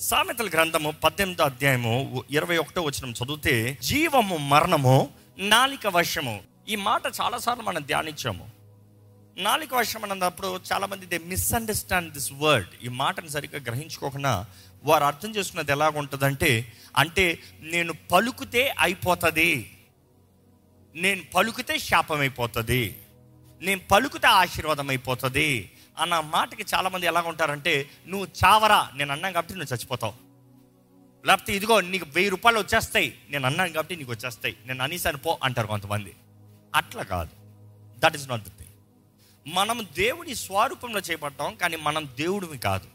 సామెతల గ్రంథము పద్దెనిమిదో అధ్యాయము ఇరవై ఒకటో వచ్చిన చదివితే జీవము మరణము నాలిక వశము. ఈ మాట చాలాసార్లు మనం ధ్యానించాము. నాలిక వర్షం అన్నప్పుడు చాలా మంది దే మిస్అండర్స్టాండ్ దిస్ వర్డ్ ఈ మాటను సరిగ్గా గ్రహించుకోకుండా వారు అర్థం చేసుకున్నది ఎలాగుంటుందంటే అంటే నేను పలుకుతే అయిపోతుంది. నేను పలుకుతే శాపం అయిపోతుంది నేను పలుకుతే ఆశీర్వాదం అయిపోతుంది అన్న మాటకి చాలామంది ఎలా ఉంటారంటే నువ్వు చావరా నేను అన్నాను కాబట్టి నువ్వు చచ్చిపోతావు. లేకపోతే ఇదిగో నీకు వెయ్యి రూపాయలు వచ్చేస్తాయి నేను అన్నాను కాబట్టి నీకు వచ్చేస్తాయి నేను అనేసాను పో అంటారు కొంతమంది. అట్లా కాదు. That is not the thing మనం దేవుని స్వరూపంలో చేపట్టాం కానీ మనం దేవుడివి కాదు.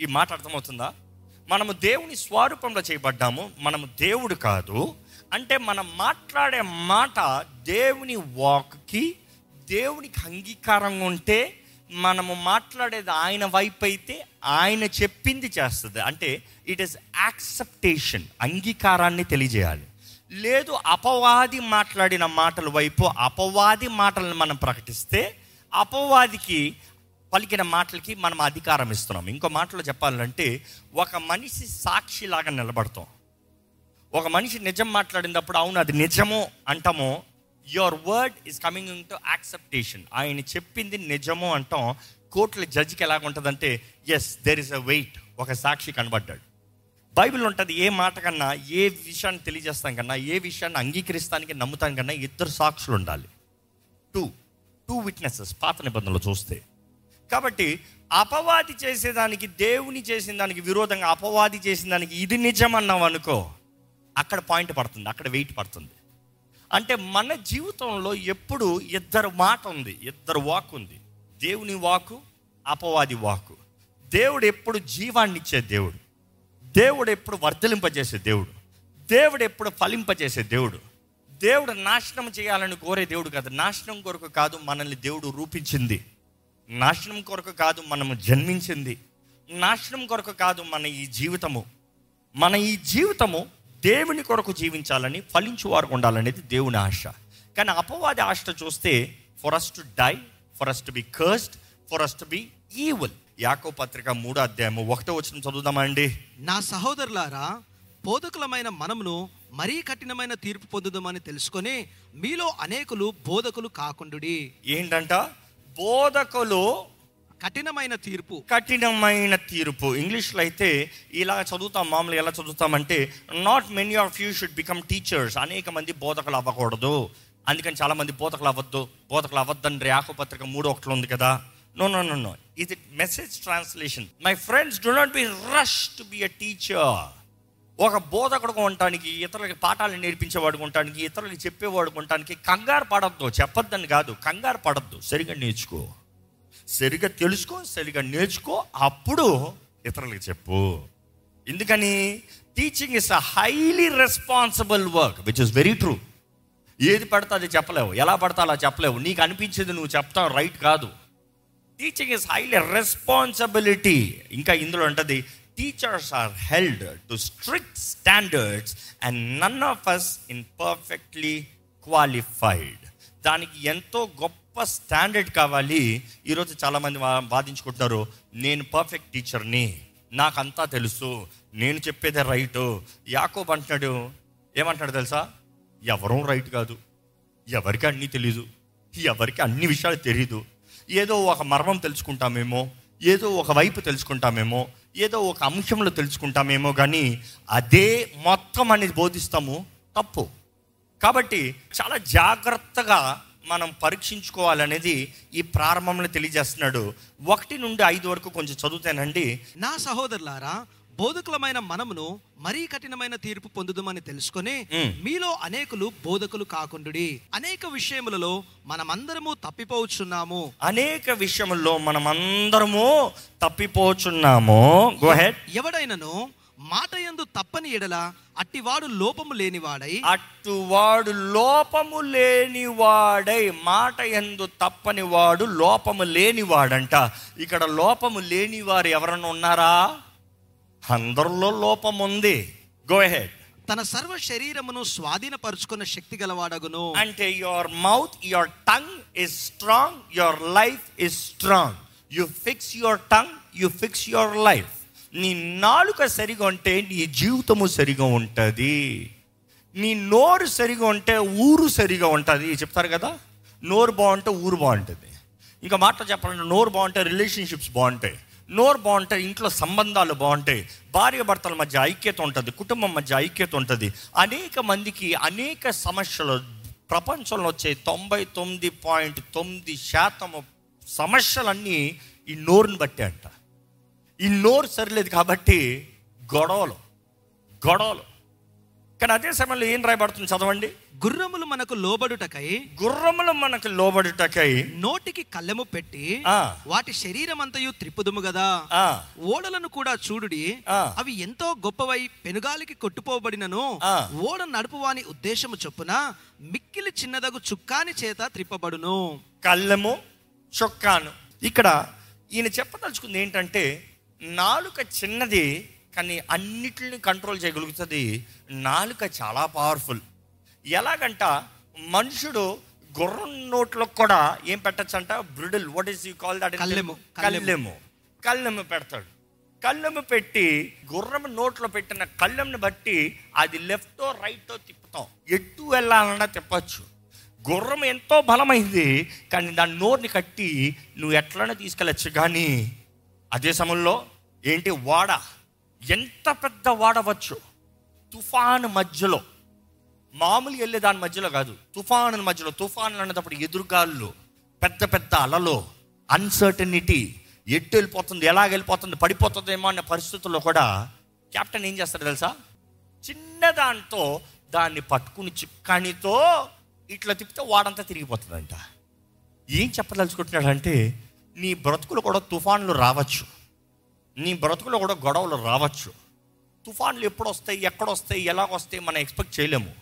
ఈ మాట అర్థమవుతుందా? మనము దేవుని స్వరూపంలో చేయబడ్డాము మనము దేవుడు కాదు. అంటే మనం మాట్లాడే మాట దేవుని వాక్కి దేవునికి అంగీకారంగా ఉంటే మనము మాట్లాడేది ఆయన వైపు అయితే ఆయన చెప్పింది చేస్తుంది. అంటే ఇట్ ఈస్ యాక్సెప్టేషన్ అంగీకారాన్ని తెలియజేయాలి. లేదు అపవాది మాట్లాడిన మాటల వైపు అపవాది మాటలను మనం ప్రకటిస్తే అపవాదికి పలికిన మాటలకి మనం అధికారం ఇస్తున్నాం. ఇంకో మాటలో చెప్పాలంటే ఒక మనిషి సాక్షిలాగా నిలబడతాం. ఒక మనిషి నిజం మాట్లాడినప్పుడు అవును అది నిజమో అంటామో your word is coming in to acceptance ఆయన చెప్పింది నిజము అంటాం. కోర్టుల జడ్జికి ఎలాగ ఉంటుందంటే yes there is a weight ఒక సాక్షి కనబడ్డాడు. బైబిల్ ఉంటుంది ఏ మాట కన్నా ఏ విషయాన్ని తెలియజేస్తాం కన్నా ఏ విషయాన్ని అంగీకరిస్తానికి నమ్ముతాం కన్నా ఇద్దరు సాక్షులు ఉండాలి. టూ టూ విట్నెసెస్ పాత నిబంధనలు చూస్తే. కాబట్టి అపవాది చేసేదానికి దేవుని చేసిన దానికి విరోధంగా అపవాది చేసిన దానికి ఇది నిజం అన్నాం అనుకో అక్కడ పాయింట్ పడుతుంది అక్కడ వెయిట్ పడుతుంది. అంటే మన జీవితంలో ఎప్పుడు ఇద్దరు మాట ఉంది ఇద్దరు వాక్ ఉంది. దేవుని వాకు అపవాది వాకు. దేవుడు ఎప్పుడు జీవాన్ని ఇచ్చే దేవుడు. దేవుడు ఎప్పుడు వర్ధలింపజేసే దేవుడు. దేవుడు ఎప్పుడు ఫలింపజేసే దేవుడు. దేవుడు నాశనం చేయాలని కోరే దేవుడు కాదు. నాశనం కొరకు కాదు మనల్ని దేవుడు రూపించింది. నాశనం కొరకు కాదు మనము జన్మించింది. నాశనం కొరకు కాదు మన ఈ జీవితము. మన ఈ జీవితము దేవుని కొరకు జీవించాలని ఫలించు వారు ఉండాలనేది దేవుని ఆశ. కానీ అపవాది ఆశ చూస్తే for us to die for us to be cursed for us to be evil యాకో పత్రిక మూడో అధ్యాయము ఒకటో వచ్చిన చదువుదామా అండి? నా సహోదరులారా బోధకులమైన మనమును మరీ కఠినమైన తీర్పు పొందుదామని తెలుసుకొని మీలో అనేకులు బోధకులు కాకుండుడి. ఏంటంట? బోధకులు కఠినమైన తీర్పు. కఠినమైన తీర్పు. ఇంగ్లీష్లో అయితే ఇలా చదువుతాం మామూలుగా ఎలా చదువుతామంటే not many of you should become teachers అనేక మంది బోధకులు అవ్వకూడదు. అందుకని చాలామంది బోధకులు అవ్వద్దు. బోధకులు అవ్వద్దని రేఖ పత్రిక మూడో ఒకటి ఉంది కదా. నో నో నో నో ఇది message translation my friends do not be rush to be a teacher ఒక బోధకుడు ఉండటానికి ఇతరులకి పాఠాలు నేర్పించేవాడు ఉండటానికి ఇతరులకి చెప్పేవాడు ఉండటానికి కంగారు పడద్దు. చెప్పొద్దని కాదు కంగారు పడద్దు. సరిగా నేర్చుకో. సరిగా తెలుసుకో సరిగా నేర్చుకో అప్పుడు ఇతరులకు చెప్పు. ఎందుకని? Teaching is a highly responsible work which is very true ఏది పడితే అది చెప్పలేవు. ఎలా పడితే అలా చెప్పలేవు. నీకు అనిపించేది నువ్వు చెప్తావు రైట్ కాదు. టీచింగ్ ఇస్ హైలీ రెస్పాన్సిబిలిటీ ఇంకా ఇందులో ఉంటుంది teachers are held to strict standards and none of us in perfectly qualified దానికి ఎంతో గొప్ప స్టాండర్డ్ కావాలి. ఈరోజు చాలామంది బాధించుకుంటున్నారు వాదించుకుంటున్నారు నేను పర్ఫెక్ట్ టీచర్ని నాకంతా తెలుసు నేను చెప్పేదే రైటు. యాకోబ్ అంటున్నాడు ఏమంటాడు తెలుసా? ఎవరూ రైట్ కాదు ఎవరికి అన్నీ తెలీదు ఎవరికి అన్ని విషయాలు తెలియదు ఏదో ఒక మర్మం తెలుసుకుంటామేమో ఏదో ఒక వైపు తెలుసుకుంటామేమో ఏదో ఒక అంశంలో తెలుసుకుంటామేమో కానీ అదే మొత్తం అనేది బోధిస్తాము తప్పు. కాబట్టి చాలా జాగ్రత్తగా మనం పరీక్షించుకోవాలనేది ఈ ప్రారంభంలో తెలియజేస్తున్నాడు. ఒకటి నుండి ఐదు వరకు కొంచెం చదువుతానండి. నా సహోదరులారా బోధకులమైన మనమును మరీ కఠినమైన తీర్పు పొందుదామని తెలుసుకొని. మీలో అనేకులు బోధకులు కాకుండుడి. అనేక విషయములలో మనమందరము తప్పిపోవచ్చున్నాము అనేక విషయంలో మనమందరము తప్పిపోచున్నాము. ఎవడైనను మాట యందు తప్పని ఎడల అట్టివాడు లోపము లేనివాడై అట్టువాడు లోపము లేనివాడై మాట ఎందు తప్పని వాడు లోపము లేనివాడంట. ఇక్కడ లోపము లేనివారు ఎవరన్నా ఉన్నారా? అందరిలో లోపం ఉంది గో హెడ్ తన సర్వ శరీరమును స్వాధీనపరుచుకున్న శక్తి గలవాడగును. అంటే your mouth your tongue is strong your life is strong you fix your tongue you fix your life నీ నాలుక సరిగా ఉంటే నీ జీవితము సరిగా ఉంటుంది. నీ నోరు సరిగా ఉంటే ఊరు సరిగా ఉంటుంది. చెప్తారు కదా? నోరు బాగుంటే ఊరు బాగుంటుంది. ఇంకా మాట చెప్పాలంటే నోరు బాగుంటే రిలేషన్షిప్స్ బాగుంటాయి. నోరు బాగుంటే ఇంట్లో సంబంధాలు బాగుంటాయి. భార్య భర్తల మధ్య ఐక్యత ఉంటుంది. కుటుంబం మధ్య ఐక్యత ఉంటుంది. అనేక మందికి అనేక సమస్యలు ప్రపంచంలో వచ్చే తొంభై తొమ్మిది పాయింట్ తొమ్మిది శాతం సమస్యలన్నీ ఈ నోరుని బట్టే అంట. ఈ నోరు సరిలేదు కాబట్టి గొడవలు గొడవలు. కానీ అదే సమయంలో ఏం రాయబడుతుంది చదవండి? గుర్రములు మనకు లోబడుటకై గుర్రములు మనకు లోబడుటకై నోటికి కళ్ళెము పెట్టి. వాటి శరీరం అంతయు త్రిప్పుదుము గదా? ఆ, ఓడలను కూడా చూడుడి. అవి ఎంతో గొప్పవై పెనుగాలికి కొట్టుపోబడినను. ఆ. ఓడ నడుపువాని ఉద్దేశము చొప్పున మిక్కిలి చిన్నదగు చుక్కాని చేత త్రిప్పబడును. కళ్ళెము చొక్కాను. ఇక్కడ ఈయన చెప్పదలుచుకుంది ఏంటంటే నాలుక చిన్నది కానీ అన్నిటిని కంట్రోల్ చేయగలుగుతుంది. నాలుక చాలా పవర్ఫుల్ ఎలాగంట మనుషుడు గుర్రం నోట్లో కూడా ఏం పెట్టచ్చంట? Bridle what is you call that కళ్ళెము. కళ్ళెము. కళ్ళెము. పెడతాడు. కళ్ళెము పెట్టి గుర్రం నోట్లో పెట్టిన కళ్ళెంని బట్టి అది లెఫ్టో రైటో తిప్పుతాం. ఎటు వెళ్ళాలన్నా తిప్పచ్చు. గుర్రం ఎంతో బలమైంది కానీ దాని నోరుని కట్టి నువ్వు ఎట్లనే తీసుకెళ్ళచ్చు కానీ అదే సమయంలో ఏంటి? వాడ. ఎంత పెద్ద వాడవచ్చు? తుఫాను మధ్యలో. మామూలు వెళ్ళే దాని మధ్యలో కాదు. తుఫాను మధ్యలో. తుఫాను అన్నప్పుడు ఎదురుగాళ్ళు పెద్ద పెద్ద అలలు అన్సర్టనిటీ ఎట్టు వెళ్ళిపోతుంది? ఎలాగ వెళ్ళిపోతుంది? పడిపోతుందేమో అనే పరిస్థితుల్లో కూడా కెప్టెన్ ఏం చేస్తాడు తెలుసా? చిన్న దాంతో దాన్ని పట్టుకుని చిక్కానితో ఇట్లా తిప్పితే వాడంతా తిరిగిపోతుందంట. ఏం చెప్పదలుచుకుంటున్నాడంటే నీ బ్రతుకులు కూడా తుఫాన్లు రావచ్చు. నీ బ్రతుకులో కూడా గొడవలు రావచ్చు. తుఫాన్లు ఎప్పుడు వస్తాయి ఎక్కడ వస్తాయి మనం ఎక్స్పెక్ట్ చేయలేము.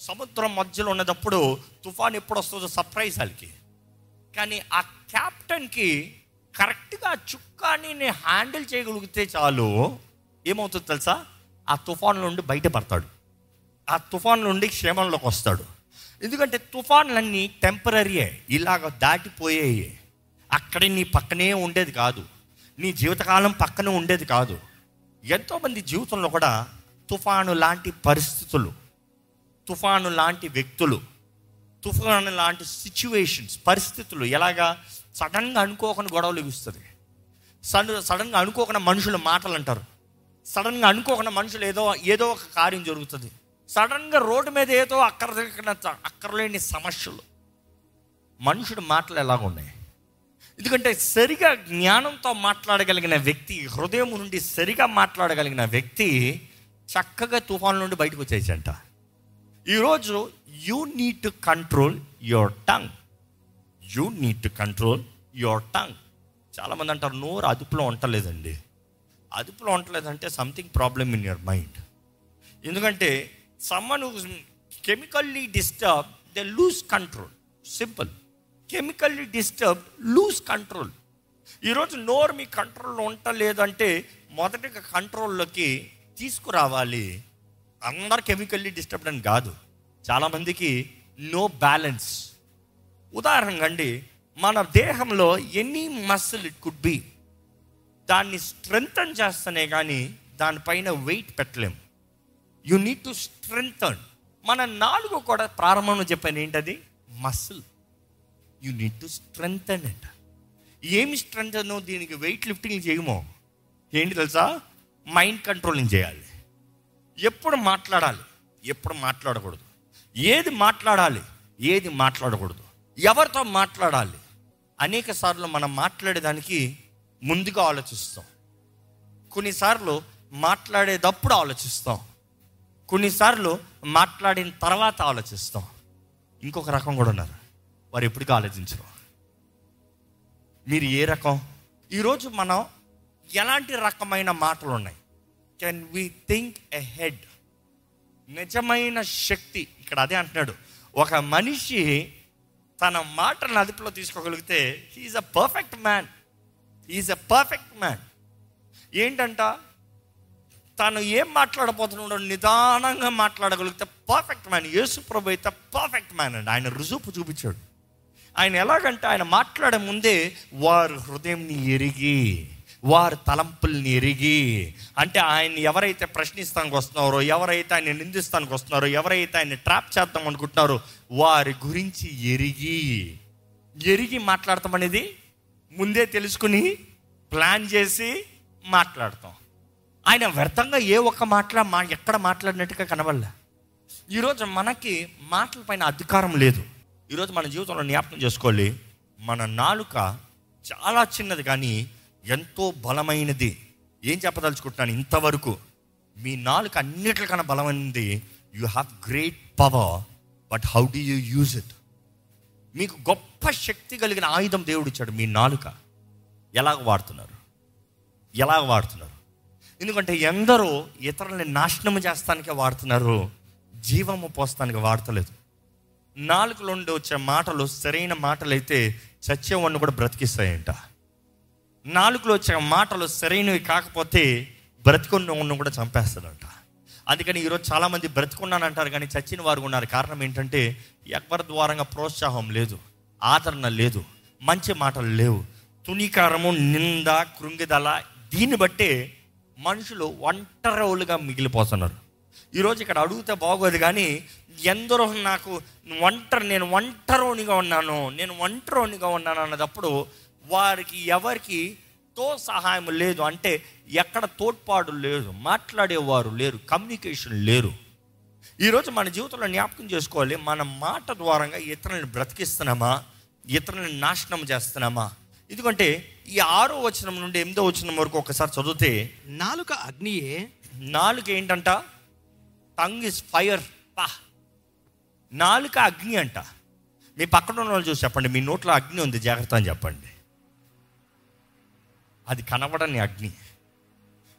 సముద్రం మధ్యలో ఉన్నదప్పుడు తుఫాన్ ఎప్పుడు వస్తుందో సర్ప్రైజ్ వాళ్ళకి కానీ ఆ క్యాప్టెన్కి కరెక్ట్గా చుక్కాని నేను హ్యాండిల్ చేయగలిగితే చాలు ఏమవుతుంది తెలుసా? ఆ తుఫాన్ నుండి బయటపడతాడు. ఆ తుఫాన్ నుండి క్షేమంలోకి వస్తాడు. ఎందుకంటే తుఫాన్లన్నీ టెంపరీయే ఇలాగ దాటిపోయాయి. అక్కడే నీ పక్కనే ఉండేది కాదు. నీ జీవితకాలం పక్కనే ఉండేది కాదు. ఎంతోమంది జీవితంలో కూడా తుఫాను లాంటి పరిస్థితులు తుఫాను లాంటి వ్యక్తులు తుఫాను లాంటి సిచ్యువేషన్స్ పరిస్థితులు ఎలాగా సడన్గా అనుకోకుండా గొడవలు ఇస్తుంది సడన్ సడన్గా అనుకోకుండా మనుషులు మాటలు అంటారు. సడన్గా అనుకోకుండా మనుషులు ఏదో ఏదో ఒక కార్యం జరుగుతుంది. సడన్గా రోడ్డు మీద ఏదో అక్కర అక్కర్లేని సమస్యలు. మనుషుడు మాటలు ఎలాగ ఉన్నాయి ఎందుకంటే సరిగా జ్ఞానంతో మాట్లాడగలిగిన వ్యక్తి హృదయం నుండి సరిగా మాట్లాడగలిగిన వ్యక్తి చక్కగా తుఫాన్ నుండి బయటకు వచ్చేసంట ఈరోజు you need to control your tongue you need to control your tongue చాలామంది అంటారు నోరు అదుపులో ఉండలేదండి అదుపులో ఉండలేదంటే something problem in your mind ఎందుకంటే some men chemically disturb they lose control simple chemically disturb lose control ఈరోజు నోరు మీ కంట్రోల్లో ఉండలేదంటే మొదటిగా కంట్రోల్లోకి తీసుకురావాలి. అందరు కెమికల్లీ డిస్టర్బ్డ్ అని కాదు. చాలామందికి నో బ్యాలెన్స్ ఉదాహరణగా అండి మన దేహంలో any muscle it could be దాన్ని స్ట్రెంగ్తన్ చేస్తేనే కానీ దానిపైన వెయిట్ పెట్టలేం. యు నీడ్ టు స్ట్రెంగ్తన్ మన నాలుగు కూడా ప్రారంభంలో చెప్పాను ఏంటది? Muscle you need to strengthen అంట ఏమి స్ట్రెంగ్తన్ దీనికి వెయిట్ లిఫ్టింగ్ చేయమో? ఏంటి తెలుసా? మైండ్ కంట్రోలింగ్ చేయాలి. ఎప్పుడు మాట్లాడాలి? ఎప్పుడు మాట్లాడకూడదు. ఏది మాట్లాడాలి? ఏది మాట్లాడకూడదు. ఎవరితో మాట్లాడాలి? అనేక సార్లు మనం మాట్లాడేదానికి ముందుగా ఆలోచిస్తాం. కొన్నిసార్లు మాట్లాడేటప్పుడు ఆలోచిస్తాం. కొన్నిసార్లు మాట్లాడిన తర్వాత ఆలోచిస్తాం. ఇంకొక రకం కూడా ఉన్నారు వారు ఎప్పటికీ ఆలోచించరు. మీరు ఏ రకం? ఈరోజు మనం ఎలాంటి రకమైన మాటలు ఉన్నాయి can we think ahead నిజమైన శక్తి ఇక్కడ అదే అంటున్నాడు. ఒక మనిషి తన మాటను అదుపులో తీసుకోగలిగితే he is a perfect man is a perfect man ఏంటంట? తను ఏం మాట్లాడబోతున్నాడో నిదానంగా మాట్లాడగలిగితే పర్ఫెక్ట్ మ్యాన్ యేసు ప్రభు అయితే పర్ఫెక్ట్ మ్యాన్ అండి. ఆయన రుజువు చూపించాడు. ఆయన ఎలాగంటే ఆయన మాట్లాడే ముందే వారు హృదయంని ఎరిగి వారి తలంపుల్ని ఎరిగి అంటే ఆయన్ని ఎవరైతే ప్రశ్నిస్తానికి వస్తున్నారో ఎవరైతే ఆయన నిందిస్తానికి వస్తున్నారో ఎవరైతే ఆయన ట్రాప్ చేద్దాం అనుకుంటున్నారో వారి గురించి ఎరిగి ఎరిగి మాట్లాడతాం అనేది ముందే తెలుసుకుని ప్లాన్ చేసి మాట్లాడతాం. ఆయన వ్యర్థంగా ఏ ఒక్క మాట్లా మా ఎక్కడ మాట్లాడినట్టుగా కనబడలే. ఈరోజు మనకి మాటల పైన అధికారం లేదు. ఈరోజు మన జీవితంలో జ్ఞాపకం చేసుకోవాలి. మన నాలుక చాలా చిన్నది కానీ ఎంతో బలమైనది. ఏం చెప్పదలుచుకుంటున్నాను? ఇంతవరకు మీ నాలుక అన్నిటికన్నా బలమైనది. You have great power but how do you use it మీకు గొప్ప శక్తి కలిగిన ఆయుధం దేవుడు ఇచ్చాడు మీ నాలుక. ఎలాగ వాడుతున్నారు? ఎలాగ వాడుతున్నారు? ఎందుకంటే ఎందరో ఇతరులని నాశనం చేస్తానికే వాడుతున్నారు. జీవము పోస్తానికి వాడతలేదు. నాలుగులోండి నుండి వచ్చే మాటలు సరైన మాటలు అయితే చచ్చేవాడిని కూడా బ్రతికిస్తాయంట. నాలుగులో వచ్చే మాటలు సరైనవి కాకపోతే బ్రతికున్న ఉన్న కూడా చంపేస్తాడంట. అందుకని ఈరోజు చాలామంది బ్రతికున్నానంటారు కానీ చచ్చిన వారు ఉన్నారు. కారణం ఏంటంటే ఎవరి ద్వారంగా ప్రోత్సాహం లేదు ఆదరణ లేదు మంచి మాటలు లేవు. తునికారము నింద కృంగిదల దీన్ని బట్టే మనుషులు ఒంటరివులుగా మిగిలిపోతున్నారు. ఈరోజు ఇక్కడ అడిగితే బాగోదు కానీ ఎందరో నాకు ఒంటరి నేను ఒంటరోనిగా ఉన్నాను నేను ఒంటరోనిగా ఉన్నాను అన్నదప్పుడు వారికి ఎవరికి తో సహాయం లేదు. అంటే ఎక్కడ తోడ్పాటు లేదు మాట్లాడేవారు లేరు కమ్యూనికేషన్ లేరు. ఈరోజు మన జీవితంలో జ్ఞాపకం చేసుకోవాలి మన మాట ద్వారంగా ఇతరులను బ్రతికిస్తున్నామా ఇతరులను నాశనం చేస్తున్నామా? ఎందుకంటే ఈ ఆరో వచనం నుండి ఎనిమిదో వచనం వరకు ఒకసారి చదివితే నాలుక అగ్నియే నాలుక ఏంటంట? టంగ్ ఇస్ ఫైర్ పా. నాలుక అగ్ని అంట. మీ పక్కన ఉన్న వాళ్ళు చూసి చెప్పండి మీ నోట్లో అగ్ని ఉంది జాగ్రత్త అని చెప్పండి. అది కనబడని అగ్ని.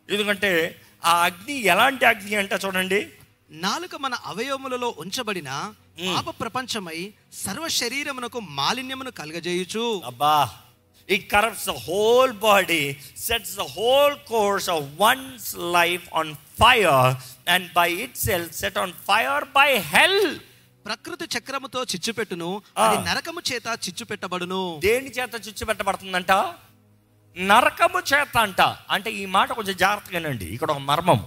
ఎందుకంటే ఆ అగ్ని ఎలాంటి అగ్ని అంటే చూడండి. నాలుక మన అవయవములలో ఉంచబడిన. పాప ప్రపంచమై సర్వ శరీరమునకు మాలిన్యమును కలగజేయుచు. అబ్బా. It corrupts the whole body sets the whole course of one's life on fire and by itself set on fire by hell ప్రకృతి చక్రముతో చిచ్చుపెట్టును ఆ. అది నరకము చేత చిచ్చుపెట్టబడును. దేని చేత చుచ్చు పెట్టబడుతుందంట నరకము చేత అంట. అంటే ఈ మాట కొంచెం జాగ్రత్తగానండి ఇక్కడ ఒక మర్మం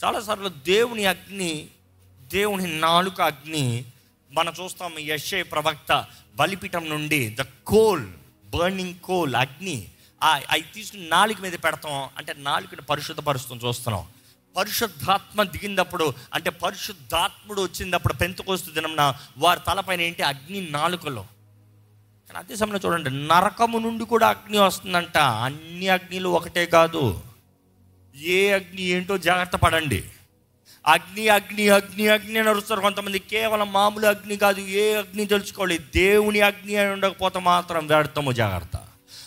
చాలాసార్లు దేవుని అగ్ని దేవుని నాలుక అగ్ని మనం చూస్తాం యశ్ఐ ప్రవక్త బలిపీఠం నుండి ద కోల్. బర్నింగ్ కోల్ అగ్ని. అవి తీసుకుని నాలుక మీద పెడతాం. అంటే నాలుకని పరిశుద్ధపరుస్తాం చూస్తున్నాం. పరిశుద్ధాత్మ దిగినప్పుడు అంటే పరిశుద్ధాత్ముడు వచ్చినప్పుడు పెంతుకొస్తు దినంన వారి తలపైన ఏంటి? అగ్ని నాలుకలో. కానీ అదే సమయంలో చూడండి నరకము నుండి కూడా అగ్ని వస్తుందంట. అన్ని అగ్నిలు ఒకటే కాదు. ఏ అగ్ని ఏంటో జాగ్రత్త పడండి. అగ్ని అగ్ని అగ్ని అగ్ని అని అరుస్తారు కొంతమంది. కేవలం మామూలు అగ్ని కాదు ఏ అగ్ని తెలుసుకోవాలి దేవుని అగ్ని అని ఉండకపోతే మాత్రం వ్యర్థము జాగ్రత్త.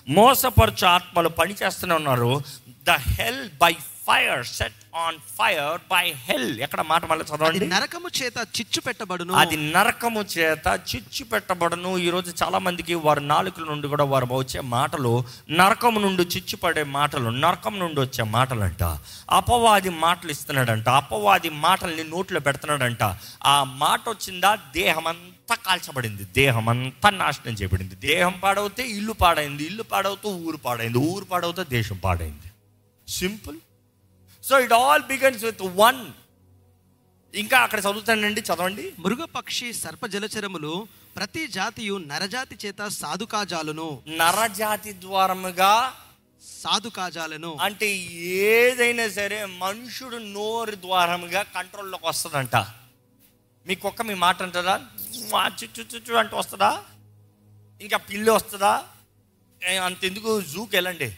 మోసపరచు ఆత్మలు పనిచేస్తూనే ఉన్నారు. The hell by fire set on fire by hell ఎక్కడ మాట మళ్ళీ అది చదవండి నరకము చేత చిచ్చు పెట్టబడును. అది నరకము చేత చిచ్చు పెట్టబడను. ఈరోజు చాలా మందికి వారి నాలుకల నుండి కూడా వారు వచ్చే మాటలు నరకము నుండి చిచ్చు పడే మాటలు నరకం నుండి వచ్చే మాటలంట. అపవాది మాటలు ఇస్తున్నాడంట. అపవాది మాటల్ని నోట్లో పెడుతున్నాడంట. ఆ మాట వచ్చిందా? దేహం అంతా కాల్చబడింది. దేహం అంతా నాశనం చేయబడింది. దేహం పాడవుతే ఇల్లు పాడైంది. ఇల్లు పాడవుతూ ఊరు పాడైంది. ఊరు పాడవుతే దేశం పాడైంది. Simple so it all begins with one ఇంకా అక్కడ చదువుతానండి చదవండి. మృగపక్షి సర్ప జలచరములు ప్రతి జాతియు నరజాతి చేత సాధుకాజాలను. నరజాతి ద్వారముగా సాధుకాజాలను. అంటే ఏదైనా సరే మనుషుడు నోరు ద్వారముగా కంట్రోల్లోకి వస్తుందంట. మీ కుక్క మీ మాట అంటుందా? మా చుచ్చు చుచ్చు అంటూ వస్తుందా? ఇంకా పిల్లి వస్తుందా? అంతెందుకు? జూకి వెళ్ళండి.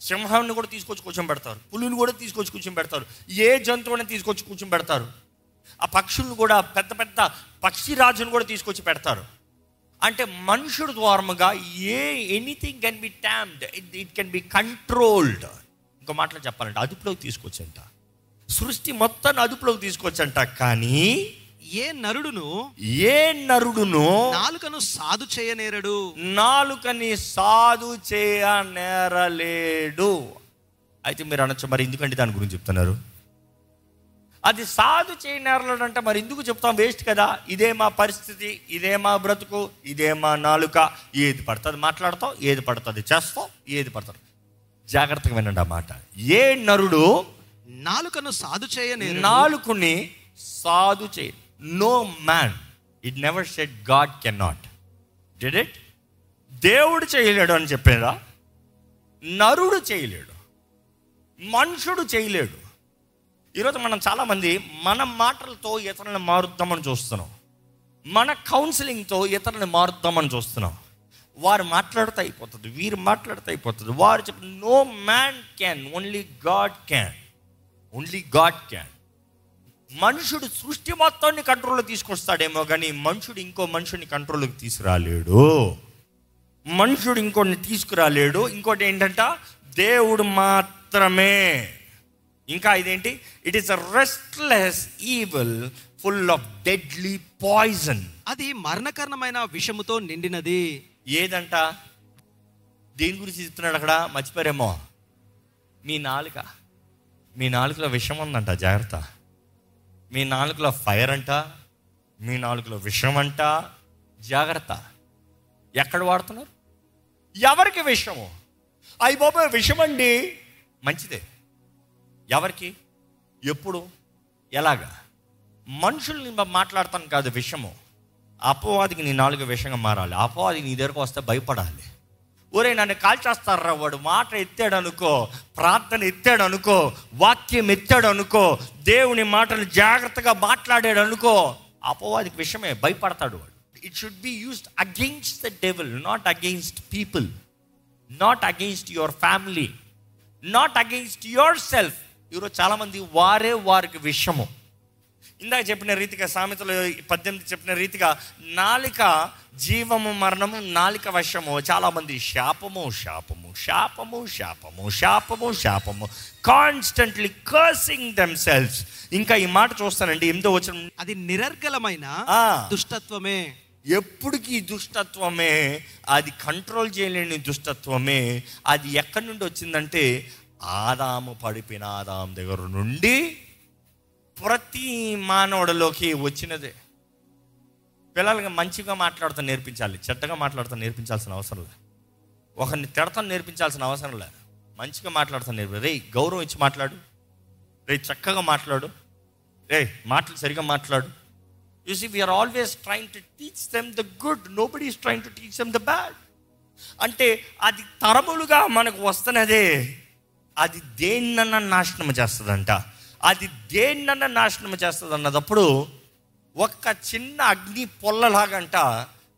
సింహాన్ని కూడా తీసుకొచ్చి కూర్చొని పెడతారు పులిని కూడా తీసుకొచ్చి కూర్చొని పెడతారు ఏ జంతువుని తీసుకొచ్చి కూర్చొని పెడతారు ఆ పక్షులను కూడా పెద్ద పెద్ద పక్షిరాజును కూడా తీసుకొచ్చి పెడతారు. అంటే మనుషుడు ద్వారముగా a anything can be tamed it can be controlled. ఇంకో మాటలో చెప్పాలంటే అదుపులోకి తీసుకొచ్చంట సృష్టి మొత్తాన్ని అదుపులోకి తీసుకొచ్చంట కానీ ఏ నరుడును ఏ నరుడును నాలుకను సాధు చేయనేరడు? నాలుకని సాధు చేయ నేరలేడు అయితే మీరు అనొచ్చు మరి ఎందుకంటే దాని గురించి చెప్తున్నారు? అది సాధు చేయ నేరలేడు అంటే మరి ఎందుకు చెప్తాం? వేస్ట్ కదా. ఇదే మా పరిస్థితి ఇదే మా బ్రతుకు ఇదే మా నాలుక. ఏది పడుతుంది మాట్లాడతాం ఏది పడుతుంది చేస్తాం ఏది పడుతుంది. జాగ్రత్తగా వినండి ఆ మాట. ఏ నరుడు నాలుకను సాధు చేయ నాలుగుని సాధు చేయ no man it never set God can not did it దేవుడు చేయలేడు అని చెప్పారా? నరుడు చేయలేడు. మనుషుడు చేయలేడు. ఈరోజు మనం చాలామంది మన మాటలతో ఇతరులను మారుద్దామని చూస్తున్నాం. మన కౌన్సిలింగ్తో ఇతరులను మారుద్దామని చూస్తున్నాం. వారు మాట్లాడితే అయిపోతుంది వీరు మాట్లాడితే అయిపోతుంది. వారు చెప్పిన no man can only God can only God can మనుషుడు సృష్టి మొత్తాన్ని కంట్రోల్లో తీసుకొస్తాడేమో కానీ మనుషుడు ఇంకో మనుషుని కంట్రోల్కి తీసుకురాలేడు. మనుషుడు ఇంకోటిని తీసుకురాలేడు. ఇంకోటి ఏంటంట? దేవుడు మాత్రమే. ఇంకా ఇదేంటి? It is a restless evil full of deadly poison అది మరణకరణమైన విషముతో నిండినది. ఏదంట? దేని గురించి చెప్తున్నాడు అక్కడ? మర్చిపోయారేమో. మీ నాలుక. మీ నాలుకలో విషం ఉందంట జాగ్రత్త. మీ నాలుగులో ఫైర్ అంట మీ నాలుగులో విషం అంట. జాగ్రత్త. ఎక్కడ వాడుతున్నారు? ఎవరికి విషము? అయ్యి బాబాయ్ విషం అండి మంచిదే. ఎవరికి? ఎప్పుడు? ఎలాగా? మనుషుల్ని మాట్లాడతాను కాదు విషము. అపవాదికి నీ నాలుగు విషయంగా మారాలి. అపవాది నీ దగ్గరకు వస్తే భయపడాలి. ఒరే నన్ను కాల్చేస్తారా వాడు. మాట ఎత్తాడు అనుకో ప్రార్థన ఎత్తాడు అనుకో వాక్యం ఎత్తాడు అనుకో దేవుని మాటలు జాగ్రత్తగా మాట్లాడాడు అనుకో అపవాదికి విషయమే భయపడతాడు వాడు. It should be used against the devil not against people not against your family not against yourself ఈరోజు చాలామంది వారే వారికి విషము ఇందాక చెప్పిన రీతిగా సామెతలు పద్దెనిమిది చెప్పిన రీతిగా నాలిక జీవము మరణము నాలిక వశము చాలా మంది శాపము శాపము శాపము శాపము శాపము శాపము కాన్స్టెంట్లీ కర్సింగ్ దెమ్ సెల్స్ ఇంకా ఈ మాట చూస్తానండి ఎనిమిదో వచ్చిన అది నిరర్గలమైన. దుష్టత్వమే. ఎప్పటికీ దుష్టత్వమే? అది కంట్రోల్ చేయలేని దుష్టత్వమే. అది ఎక్కడి నుండి వచ్చిందంటే ఆదాము పడిపోయిన ఆదాం దగ్గర నుండి ప్రతి మానవుడిలోకి వచ్చినదే. పిల్లలకి మంచిగా మాట్లాడుతూ నేర్పించాలి చెడ్డగా మాట్లాడుతూ నేర్పించాల్సిన అవసరం లేదు. ఒకరిని తిడతా నేర్పించాల్సిన అవసరం లేదు. మంచిగా మాట్లాడుతూ నేర్పి రే గౌరవం ఇచ్చి మాట్లాడు. రే చక్కగా మాట్లాడు. రే మాటలు సరిగా మాట్లాడు. You see we are always trying to teach them the good nobody is trying to teach them the bad అంటే అది తరములుగా మనకు వస్తున్నదే. అది దేన్నన్నా నాశనం చేస్తుందంట. అది దేన్నన్నా నాశనం చేస్తుంది అన్నదప్పుడు ఒక్క చిన్న అగ్ని పొల్లలాగంట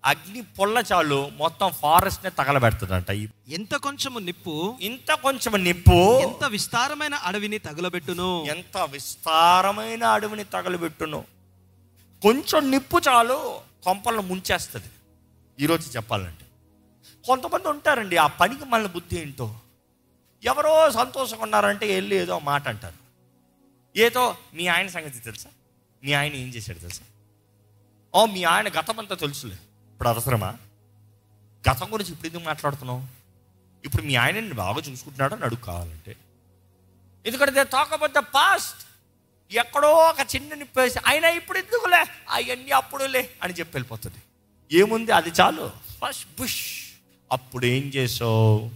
అగ్ని పొల్ల చాలు మొత్తం ఫారెస్ట్నే తగలబెడుతుందంట. ఈ- ఎంత కొంచెము నిప్పు? ఇంత కొంచెం నిప్పు. ఎంత విస్తారమైన అడవిని తగులబెట్టును? ఎంత విస్తారమైన అడవిని తగలబెట్టును. కొంచెం నిప్పు చాలు కొంపలను ముంచేస్తుంది. ఈరోజు చెప్పాలంటే. కొంతమంది ఉంటారండి ఆ పనికి మన బుద్ధి ఏంటో? ఎవరో సంతోషంగా ఉన్నారంటే వెళ్ళి ఏదో మాట అంటారు. ఏదో మీ ఆయన సంగతి తెలుసా? మీ ఆయన ఏం చేశాడు తెలుసా? ఓ మీ ఆయన గతం అంతా తెలుసులే. ఇప్పుడు అవసరమా? గతం గురించి ఇప్పుడు ఎందుకు మాట్లాడుతున్నావు? ఇప్పుడు మీ ఆయనని బాగా చూసుకుంటున్నాడు? అని అడుగు కావాలంటే. ఎందుకంటే టాక్ అబౌట్ ద పాస్ట్ ఎక్కడో ఒక చిన్న నిప్పేసి ఆయన ఇప్పుడు ఎందుకులే? అవన్నీ అప్పుడులే అని చెప్పి వెళ్ళిపోతుంది. ఏముంది? అది చాలు. ఫస్ట్ బుష్ అప్పుడు ఏం చేసావు?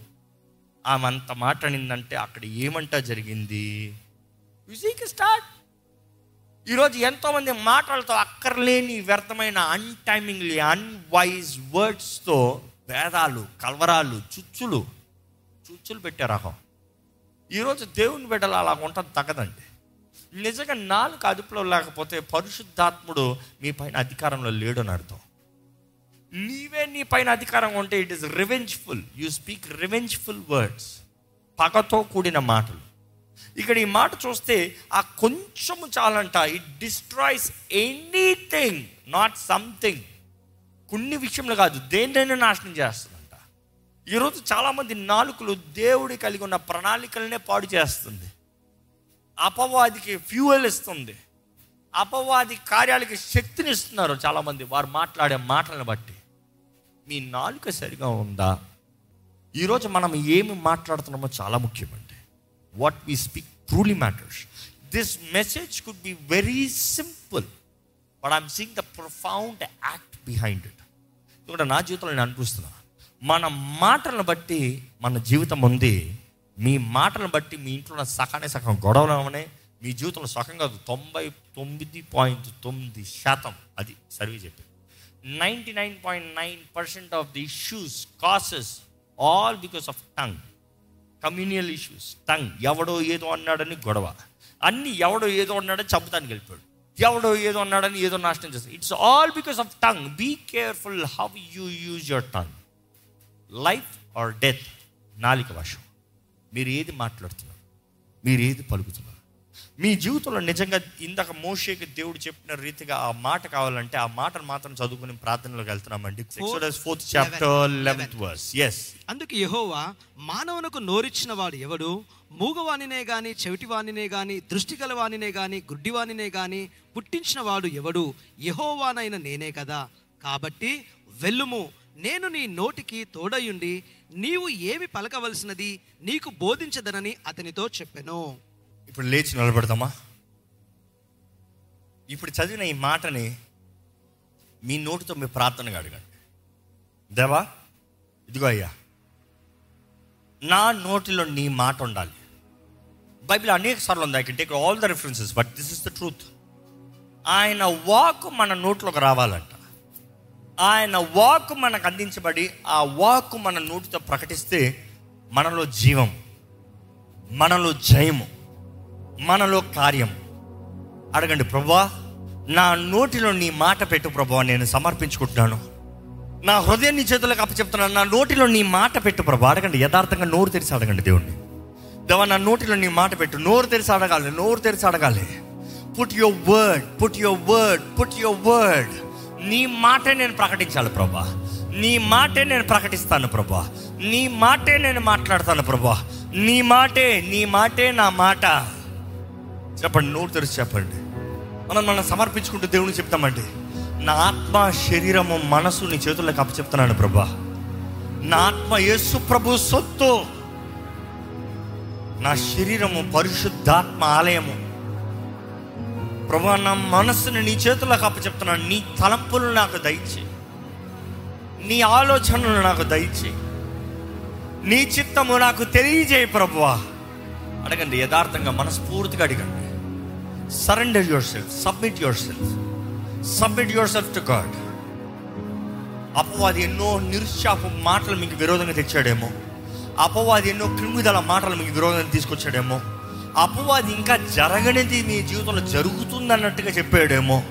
ఆమె అంత మాట అనిందంటే అక్కడ ఏమంటా జరిగింది? మ్యూజిక్ స్టార్ట్ ఈరోజు ఎంతోమంది మాటలతో అక్కర్లేని వ్యర్థమైన అన్టైమింగ్లీ అన్వైజ్ వర్డ్స్తో భేదాలు కలవరాలు చుచ్చులు చుచ్చులు పెట్టారు అహం ఈరోజు దేవుని బిడ్డలు అలా ఉంటుంది తగదండి నిజంగా నాలుగు అదుపులో లేకపోతే పరిశుద్ధాత్ముడు మీ పైన అధికారంలో లేడు అని అర్థం. నీవే నీ పైన అధికారం ఉంటే it is revengeful you speak revengeful words పగతో కూడిన మాటలు. ఇక్కడ ఈ మాట చూస్తే ఆ కొంచెము చాలంట. It destroys anything not something కొన్ని విషయంలో కాదు దేన్నైనా నాశనం చేస్తుందంట. ఈరోజు చాలామంది నాలుకలు దేవుడి కలిగి ఉన్న ప్రణాళికలనే పాడు చేస్తుంది. అపవాదికి ఫ్యూయల్ ఇస్తుంది. అపవాది కార్యాలకి శక్తిని ఇస్తున్నారు చాలామంది. వారు మాట్లాడే మాటలను బట్టి. మీ నాలుక సరిగా ఉందా? ఈరోజు మనం ఏమి మాట్లాడుతున్నామో చాలా ముఖ్యమండి. What we speak truly matters this message could be very simple but I'm seeing the profound act behind it ఇక్కడ నా జీవితంలో నేను అనిపిస్తున్నా మన మాటలను బట్టి మన జీవితం ఉంది. మీ మాటలను బట్టి మీ ఇంట్లో ఉన్న సకానే సగం గొడవలు మీ జీవితంలో సగం కాదు తొంభై తొమ్మిది పాయింట్ తొమ్మిది శాతం అది సర్వే చెప్పింది. Ninety nine point nine percent of the issues cases all because of tongue communal issues. Tongue ఎవడో ఏదో అన్నాడని గొడవ. అన్ని ఎవడో ఏదో అన్నాడని చంపుతానికి వెళ్ళిపోయాడు. ఎవడో ఏదో అన్నాడని ఏదో నాశనం చేస్తాడు it's all because of tongue be careful how you use your tongue life or death నాలిక భాష మీరు ఏది మాట్లాడుతున్నారు? మీరు ఏది పలుకుతున్నారు? మీ జీవితంలో నిజంగా ఇందాక మోషేకి దేవుడు చెప్పిన రీతిగా ఆ మాట కావాలంటే ఆ మాటను మాత్రం చదువుకుని ప్రార్థనలోకి వెళ్తున్నామండి. ఫోర్త్ చాప్టర్ లెవెన్త్ వర్స్ ఎస్ అందుకు యెహోవా మానవునకు నోరిచ్చిన వాడు ఎవడు? మూగవానినే గాని చెవిటివానినే గాని దృష్టి గలవానినే గాని గుడ్డివానినే గాని పుట్టించిన వాడు ఎవడు? యెహోవానైన నేనే కదా. కాబట్టి వెళ్ళుము. నేను నీ నోటికి తోడయుండి నీవు ఏమి పలకవలసినది నీకు బోధించదనని అతనితో చెప్పెను. ఇప్పుడు లేచి నిలబెడదామా? ఇప్పుడు చదివిన ఈ మాటని మీ నోటితో మీ ప్రార్థనగా అడగండి. దేవా ఇదిగో అయ్యా నా నోటిలో నీ మాట ఉండాలి. బైబిల్ అనేక సార్లు ఉంది I can take all the references but this is the truth ఆయన వాక్ మన నోట్లోకి రావాలంట. ఆయన వాక్ మనకు అందించబడి ఆ వాక్ మన నోటితో ప్రకటిస్తే మనలో జీవం మనలో జయము. మనలో కార్యం. అడగండి ప్రభా నా నోటిలో నీ మాట పెట్టు ప్రభా నేను సమర్పించుకుంటున్నాను. నా హృదయం నీ చేతులకు అప్పచెప్తున్నాను. నా నోటిలో నీ మాట పెట్టు ప్రభా. అడగండి యథార్థంగా నోరు తెరిచి అడగండి దేవుణ్ణి. దేవా నా నోటిలో నీ మాట పెట్టు. నోరు తెరిచి అడగాలి నోరు తెరిచి అడగాలి. Put your word put your word put your word నీ మాటే నేను ప్రకటించాలి ప్రభా. నీ మాటే నేను ప్రకటిస్తాను ప్రభా. నీ మాటే నేను మాట్లాడతాను ప్రభా. నీ మాటే నీ మాటే నా మాట. చెప్పండి నోరు తెరిచి చెప్పండి. మనం మనం సమర్పించుకుంటూ దేవుని చెప్తామండి. నా ఆత్మ శరీరము మనసు నీ చేతుల్లోకి అప్పచెప్తున్నాను ప్రభా. నా ఆత్మ యేసు ప్రభు సొత్తు. నా శరీరము పరిశుద్ధాత్మ ఆలయము. ప్రభా నా మనస్సుని నీ చేతుల్లోకి అప్పచెప్తున్నాను. నీ తలంపులు నాకు దయచే. నీ ఆలోచనలు నాకు దయచే. నీ చిత్తము నాకు తెలియజేయి ప్రభువా అడగండి యథార్థంగా మనస్ఫూర్తిగా అడగండి. Surrender yourself submit yourself submit yourself to God అపవాది ఎన్నో నిరుత్సాహ మాటలు మీకు విరోధంగా తెచ్చాడేమో. అపవాది ఎన్నో క్రిమిదల మాటలు మీకు విరోధంగా తీసుకొచ్చాడేమో. అపవాది ఇంకా జరగనిది మీ జీవితంలో జరుగుతుంది అన్నట్టుగా చెప్పాడేమో.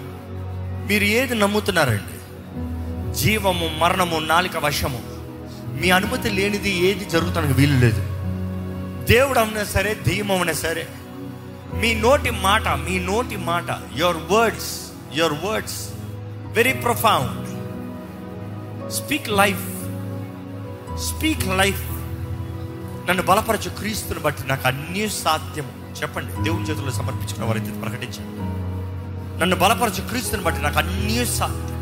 మీరు ఏది నమ్ముతున్నారండి? జీవము మరణము నాలిక వశము. మీ అనుమతి లేనిది ఏది జరుగుతానికి వీలు లేదు. దేవుడు అవునా సరే దెయ్యం అవునా సరే మీ నోటి మాట మీ నోటి మాట your words your words very profound speak life speak life నన్ను బలపరచు క్రీస్తుని బట్టి నాకు అన్నీ సాధ్యం చెప్పండి దేవుని చేతుల్లో సమర్పించుకున్న వారైతే ప్రకటించండి. నన్ను బలపరచు క్రీస్తుని బట్టి నాకు అన్నీ సాధ్యం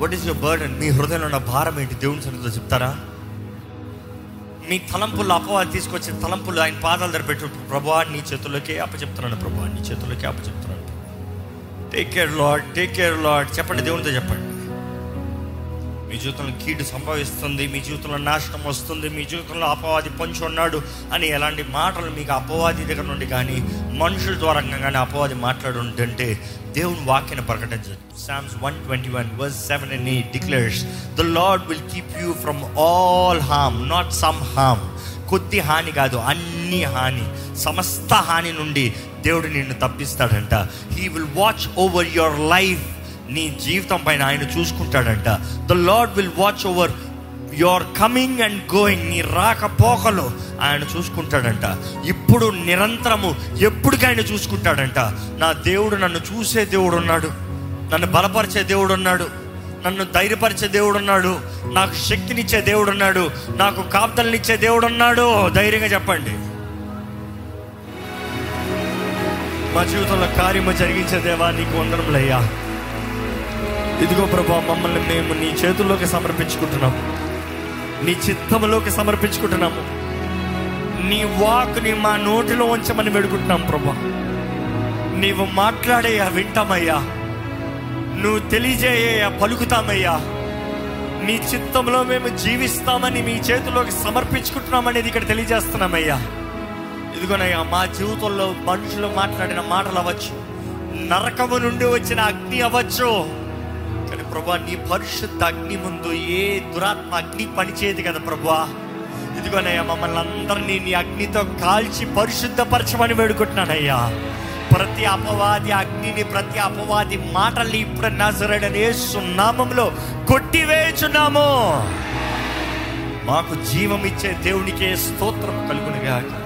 వాట్ ఈస్ యువర్ బర్డన్ మీ హృదయంలో ఉన్న భారం ఏంటి? దేవుని సన్నిధిలో చెప్తారా? మీ తలంపులు అపవాది తీసుకొచ్చిన తలంపులు ఆయన పాదాలు దగ్గర పెట్టు. ప్రభా నీ చేతుల్లోకే అప్పచెప్తున్నాను. ప్రభా నీ చేతుల్లోకే అప్పచెప్తున్నాను. Take care Lord take care Lord చెప్పండి దేవునితో చెప్పండి. మీ జీవితంలో కీడు సంభవిస్తుంది మీ జీవితంలో నాశనం వస్తుంది మీ జీవితంలో అపవాది పొంచి ఉన్నాడు అని ఎలాంటి మాటలు మీకు అపవాది దగ్గర నుండి కానీ మనుషుల ద్వారా కానీ అపవాది మాట్లాడుంటే దేవుని వాక్యను ప్రకటించదు. Psalms one twenty one verse seven and eight declares the Lord will keep you from all harm not some harm కొద్ది హాని కాదు అన్ని హాని సమస్త హాని నుండి దేవుడు నిన్ను తప్పిస్తాడంట. He will watch over your life నీ జీవితం పైన ఆయన చూసుకుంటాడంట. The Lord will watch over your coming and going నీ రాకపోకలు ఆయన చూసుకుంటాడంట. ఇప్పుడు నిరంతరము ఎప్పటికీ ఆయన చూసుకుంటాడంట. నా దేవుడు నన్ను చూసే దేవుడు ఉన్నాడు. నన్ను బలపరిచే దేవుడు ఉన్నాడు. నన్ను ధైర్యపరిచే దేవుడు ఉన్నాడు. నాకు శక్తినిచ్చే దేవుడు ఉన్నాడు. నాకు కాపుదలనిచ్చే దేవుడు ఉన్నాడు. ధైర్యంగా చెప్పండి. మా జీవితంలో కార్యము జరిగించే దేవా నీకు వందనములయ్యా. ఇదిగో ప్రభా మమ్మల్ని మేము నీ చేతుల్లోకి సమర్పించుకుంటున్నాము నీ చిత్తంలోకి సమర్పించుకుంటున్నాము నీ వాక్ని మా నోటిలో ఉంచమని వేడుకుంటున్నాం ప్రభా. నీవు మాట్లాడేయా వింటామయ్యా. నువ్వు తెలియజేయ పలుకుతామయ్యా. నీ చిత్తంలో మేము జీవిస్తామని మీ చేతుల్లోకి సమర్పించుకుంటున్నామనేది ఇక్కడ తెలియజేస్తున్నామయ్యా. ఇదిగోనయ్యా మా జీవితంలో మనుషులు మాట్లాడిన మాటలు అవ్వచ్చు. నరకము నుండి వచ్చిన అగ్ని అవ్వచ్చు. ప్రభా నీ పరిశుద్ధ అగ్ని ముందు ఏ దురాత్మ అగ్ని పనిచేయదు కదా ప్రభా. ఇదిగోనయ్యా మమ్మల్ని అందరినీ నీ అగ్నితో కాల్చి పరిశుద్ధపరచమని వేడుకుంటున్నానయ్యా. ప్రతి అపవాది అగ్నిని ప్రతి అపవాది మాటల్ని ఇప్పుడు నజరడనే సున్నామంలో కొట్టివేచున్నాము మాకు జీవం ఇచ్చే దేవునికే స్తోత్రం కలుగునుగాక.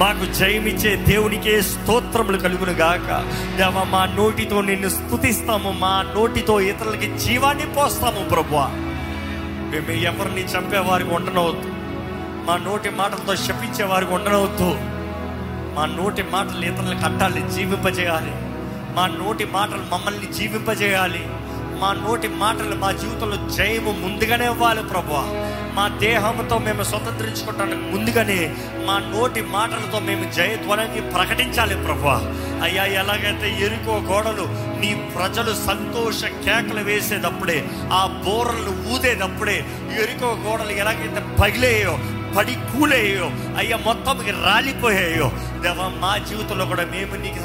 మాకు జయమిచ్చే దేవునికే స్తోత్రములు కలుగును గాక దేవ మా నోటితో నిన్ను స్తుతిస్తాము మా నోటితో ఇతరులకి జీవాన్ని పోస్తాము ప్రభు మేము ఎవరిని చంపేవారికి ఉండనవద్దు. మా నోటి మాటలతో శపించేవారికి ఉండనవద్దు. మా నోటి మాటలు ఇతరులకు అట్టాలి జీవింపజేయాలి. మా నోటి మాటలు మమ్మల్ని జీవింపజేయాలి. మా నోటి మాటలు మా జీవితంలో జయము ముందుగానే ఇవ్వాలి ప్రభు మా దేహంతో మేము స్వతంత్రించుకోవటానికి ముందుగానే మా నోటి మాటలతో మేము జయధ్వనాన్ని ప్రకటించాలి ప్రభు అయ్యా ఎలాగైతే ఎరుకో గోడలు నీ ప్రజలు సంతోష కేకలు వేసేటప్పుడే ఆ బోరలు ఊదేటప్పుడే ఎరుకో గోడలు ఎలాగైతే పగిలేయో పడి కూలేయో అయ్యా మొత్తం రాలిపోయాయో. దేవా మా జీవితంలో కూడా మేము నీకు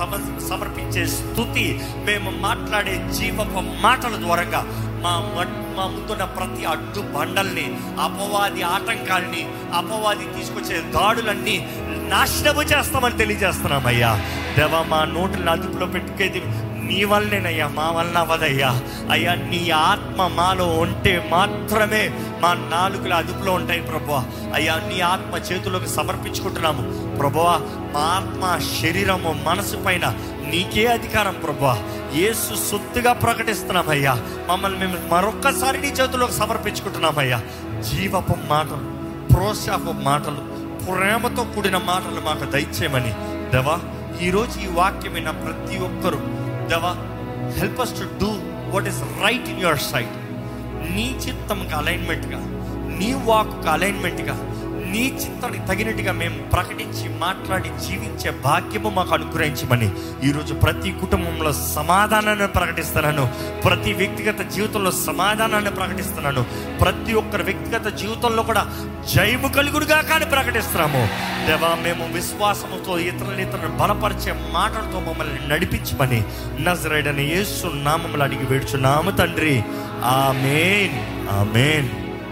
సమర్పించే స్థుతి మేము మాట్లాడే జీవపు మాటల ద్వారంగా మా మా ముందున్న ప్రతి అడ్డు బండల్ని అపవాది ఆటంకాల్ని అపవాది తీసుకొచ్చే దాడులన్నీ నాశనము చేస్తామని తెలియజేస్తున్నామయ్యా. దేవా మా నోటిని అదుపులో పెట్టుకేది నీ వల్లనేనయ్యా మా వలన అవదయ్యా అయ్యా నీ ఆత్మ మాలో ఉంటే మాత్రమే మా నాలుగుల అదుపులో ఉంటాయి ప్రభు అయ్యా నీ ఆత్మ చేతులకు సమర్పించుకుంటున్నాము. ప్రభు మా ఆత్మ శరీరము మనసు పైన నీకే అధికారం ప్రభు ఏసు సొత్తుగా ప్రకటిస్తున్నామయ్యా. మమ్మల్ని మేము మరొక్కసారి నీ చేతులకు సమర్పించుకుంటున్నామయ్యా. జీవపు మాటలు ప్రోత్సాహపు మాటలు ప్రేమతో కూడిన మాటలు మాకు దయచేయమని. దేవా ఈరోజు ఈ వాక్యమైన ప్రతి ఒక్కరూ దేవా help us to do what is right in your sight నీ చిత్తంకి అలైన్మెంట్గా నీ వాక్కు అలైన్మెంట్గా నీ చిత్తానికి తగినట్టుగా మేము ప్రకటించి మాట్లాడి జీవించే భాగ్యము మాకు అనుగ్రహించమని ఈరోజు ప్రతి కుటుంబంలో సమాధానాన్ని ప్రకటిస్తున్నాను. ప్రతి వ్యక్తిగత జీవితంలో సమాధానాన్ని ప్రకటిస్తున్నాను. ప్రతి ఒక్కరి వ్యక్తిగత జీవితంలో కూడా జయము కలుగుడుగా కానీ ప్రకటిస్తున్నాము. దేవా మేము విశ్వాసముతో ఇతరులను ఇతరులను బలపరిచే మాటలతో మమ్మల్ని నడిపించమని నజరైడని యేసు నామములు అడిగి వేడుచున్నాము తండ్రి. ఆమెన్. ఆమెన్.